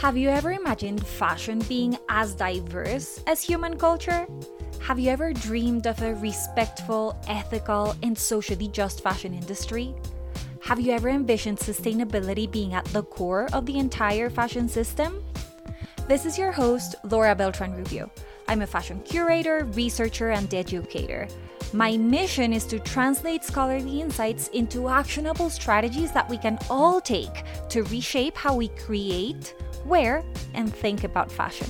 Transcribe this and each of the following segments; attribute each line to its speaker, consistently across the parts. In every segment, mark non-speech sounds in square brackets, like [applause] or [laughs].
Speaker 1: Have you ever imagined fashion being as diverse as human culture? Have you ever dreamed of a respectful, ethical, and socially just fashion industry? Have you ever envisioned sustainability being at the core of the entire fashion system? This is your host, Laura Beltran Rubio. I'm a fashion curator, researcher, and educator. My mission is to translate scholarly insights into actionable strategies that we can all take to reshape how we create, wear, and think about fashion.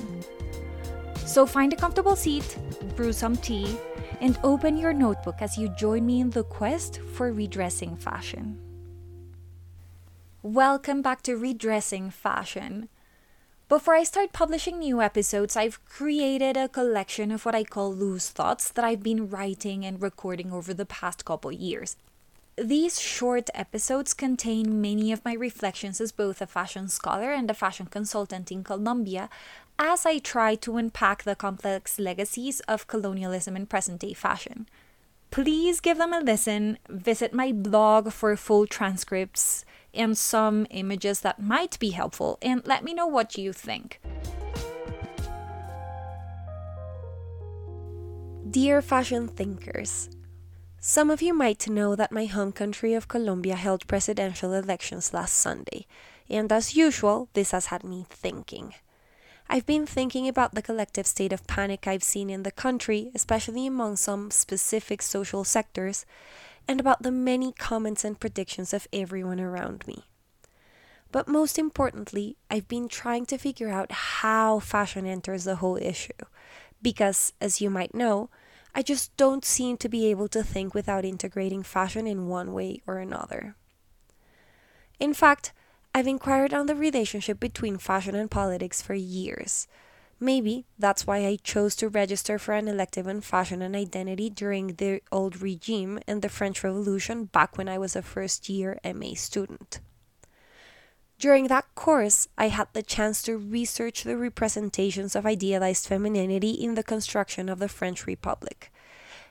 Speaker 1: So find a comfortable seat, brew some tea, and open your notebook as you join me in the quest for redressing fashion. Welcome back to Redressing Fashion. Before I start publishing new episodes, I've created a collection of what I call loose thoughts that I've been writing and recording over the past couple years. These short episodes contain many of my reflections as both a fashion scholar and a fashion consultant in Colombia, as I try to unpack the complex legacies of colonialism in present day fashion. Please give them a listen, visit my blog for full transcripts and some images that might be helpful, and let me know what you think. Dear fashion thinkers, some of you might know that my home country of Colombia held presidential elections last Sunday, and as usual, this has had me thinking. I've been thinking about the collective state of panic I've seen in the country, especially among some specific social sectors, and about the many comments and predictions of everyone around me. But most importantly, I've been trying to figure out how fashion enters the whole issue, because, as you might know, I just don't seem to be able to think without integrating fashion in one way or another. In fact, I've inquired on the relationship between fashion and politics for years. Maybe that's why I chose to register for an elective in fashion and identity during the old regime and the French Revolution back when I was a first year MA student. During that course, I had the chance to research the representations of idealized femininity in the construction of the French Republic.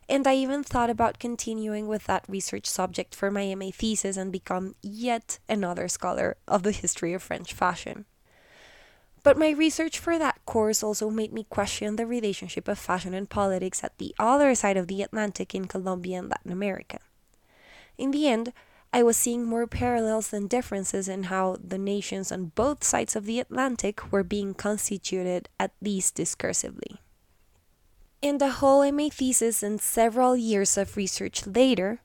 Speaker 1: And I even thought about continuing with that research subject for my MA thesis and become yet another scholar of the history of French fashion. But my research for that course also made me question the relationship of fashion and politics at the other side of the Atlantic in Colombia and Latin America. In the end, I was seeing more parallels than differences in how the nations on both sides of the Atlantic were being constituted, at least discursively. In the whole MA thesis and several years of research later,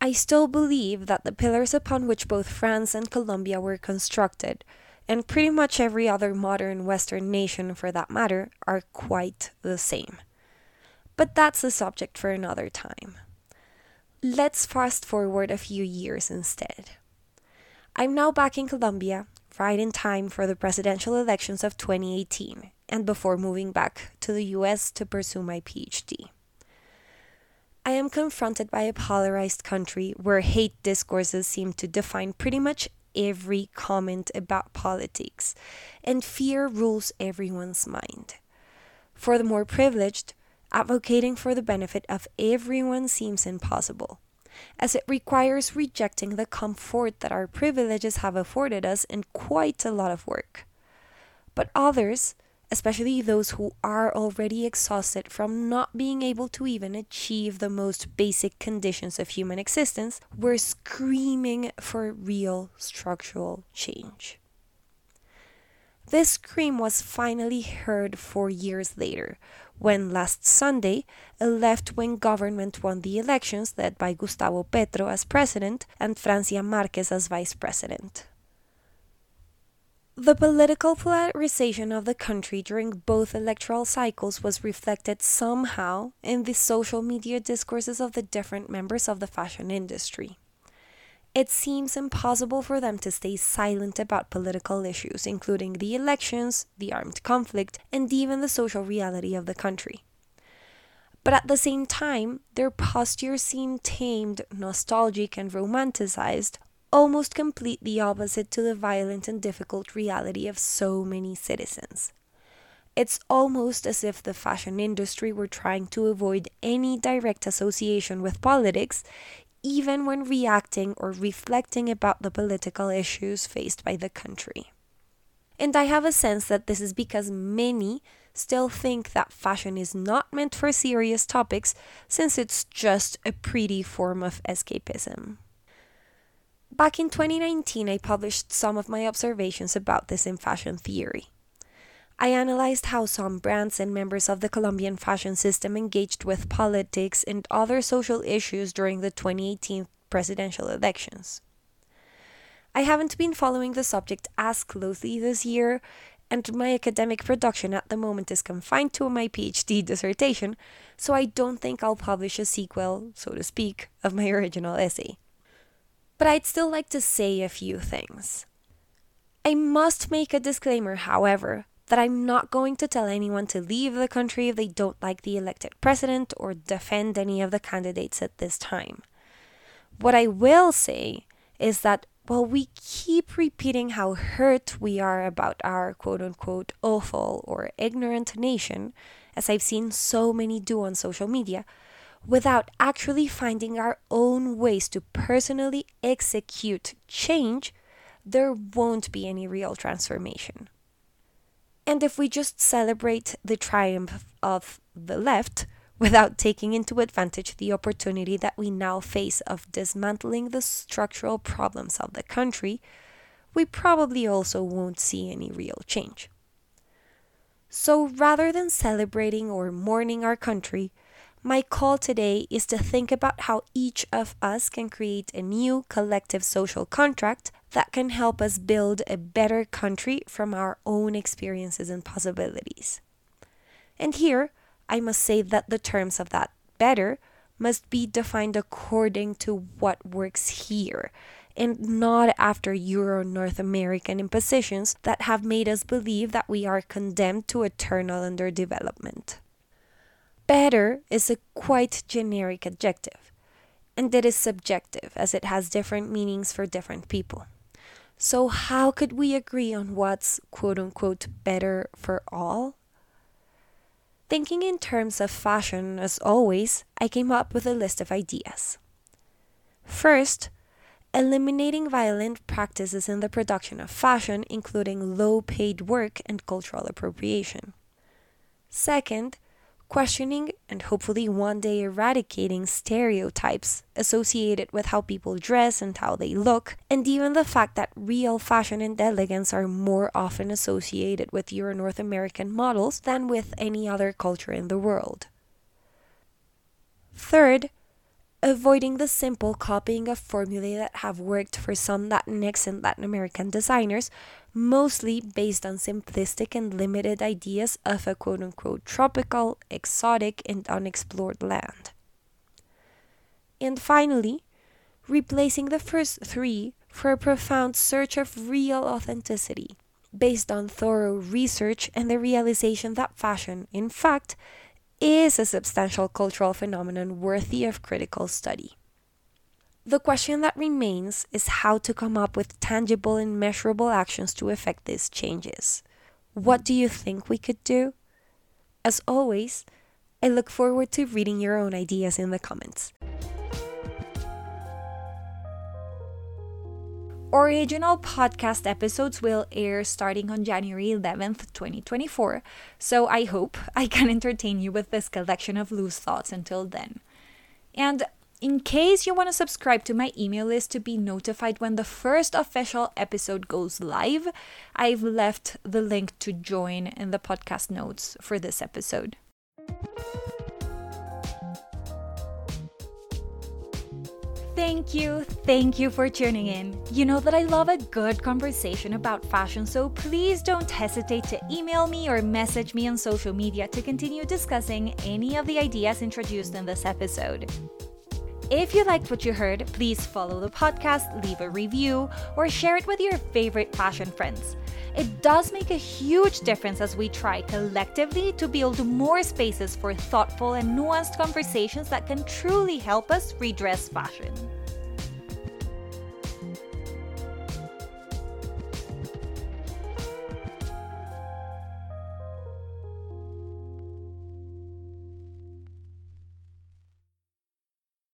Speaker 1: I still believe that the pillars upon which both France and Colombia were constructed, and pretty much every other modern Western nation for that matter, are quite the same. But that's a subject for another time. Let's fast forward a few years instead. I'm now back in Colombia, right in time for the presidential elections of 2018, and before moving back to the US to pursue my PhD. I am confronted by a polarized country where hate discourses seem to define pretty much every comment about politics, and fear rules everyone's mind. For the more privileged, advocating for the benefit of everyone seems impossible, as it requires rejecting the comfort that our privileges have afforded us and quite a lot of work. But others, especially those who are already exhausted from not being able to even achieve the most basic conditions of human existence, were screaming for real structural change. This scream was finally heard four years later, when last Sunday a left wing government won the elections led by Gustavo Petro as president and Francia Marquez as vice president. The political polarization of the country during both electoral cycles was reflected somehow in the social media discourses of the different members of the fashion industry. It seems impossible for them to stay silent about political issues, including the elections, the armed conflict, and even the social reality of the country. But at the same time, their posture seemed tamed, nostalgic, and romanticized, almost completely opposite to the violent and difficult reality of so many citizens. It's almost as if the fashion industry were trying to avoid any direct association with politics, even when reacting or reflecting about the political issues faced by the country. And I have a sense that this is because many still think that fashion is not meant for serious topics since it's just a pretty form of escapism. Back in 2019, I published some of my observations about this in fashion theory. I analyzed how some brands and members of the Colombian fashion system engaged with politics and other social issues during the 2018 presidential elections. I haven't been following the subject as closely this year, and my academic production at the moment is confined to my PhD dissertation, so I don't think I'll publish a sequel, so to speak, of my [laughs] original essay. But I'd still like to say a few things. I must make a disclaimer, however, that I'm not going to tell anyone to leave the country if they don't like the elected president or defend any of the candidates at this time. What I will say is that while we keep repeating how hurt we are about our quote unquote awful or ignorant nation, as I've seen so many do on social media, without actually finding our own ways to personally execute change, there won't be any real transformation. And if we just celebrate the triumph of the left without taking into advantage the opportunity that we now face of dismantling the structural problems of the country, we probably also won't see any real change. So rather than celebrating or mourning our country, my call today is to think about how each of us can create a new collective social contract that can help us build a better country from our own experiences and possibilities. And here, I must say that the terms of that better must be defined according to what works here and not after Euro North American impositions that have made us believe that we are condemned to eternal underdevelopment. Better is a quite generic adjective, and it is subjective as it has different meanings for different people. So, how could we agree on what's quote unquote better for all? Thinking in terms of fashion, as always, I came up with a list of ideas. First, eliminating violent practices in the production of fashion, including low paid work and cultural appropriation. Second, questioning and hopefully one day eradicating stereotypes associated with how people dress and how they look, and even the fact that real fashion and elegance are more often associated with Euro North American models than with any other culture in the world. Third, avoiding the simple copying of formulae that have worked for some Latinx and Latin American designers, mostly based on simplistic and limited ideas of a quote unquote tropical, exotic, and unexplored land. And finally, replacing the first three for a profound search of real authenticity, based on thorough research and the realization that fashion, in fact, is a substantial cultural phenomenon worthy of critical study. The question that remains is how to come up with tangible and measurable actions to effect these changes. What do you think we could do? As always, I look forward to reading your own ideas in the comments. Original podcast episodes will air starting on January 11th, 2024, so I hope I can entertain you with this collection of loose thoughts until then. And in case you want to subscribe to my email list to be notified when the first official episode goes live, I've left the link to join in the podcast notes for this episode. Thank you, thank you for tuning in. You know that I love a good conversation about fashion, so please don't hesitate to email me or message me on social media to continue discussing any of the ideas introduced in this episode. If you liked what you heard, please follow the podcast, leave a review, or share it with your favorite fashion friends. It does make a huge difference as we try collectively to build more spaces for thoughtful and nuanced conversations that can truly help us redress fashion.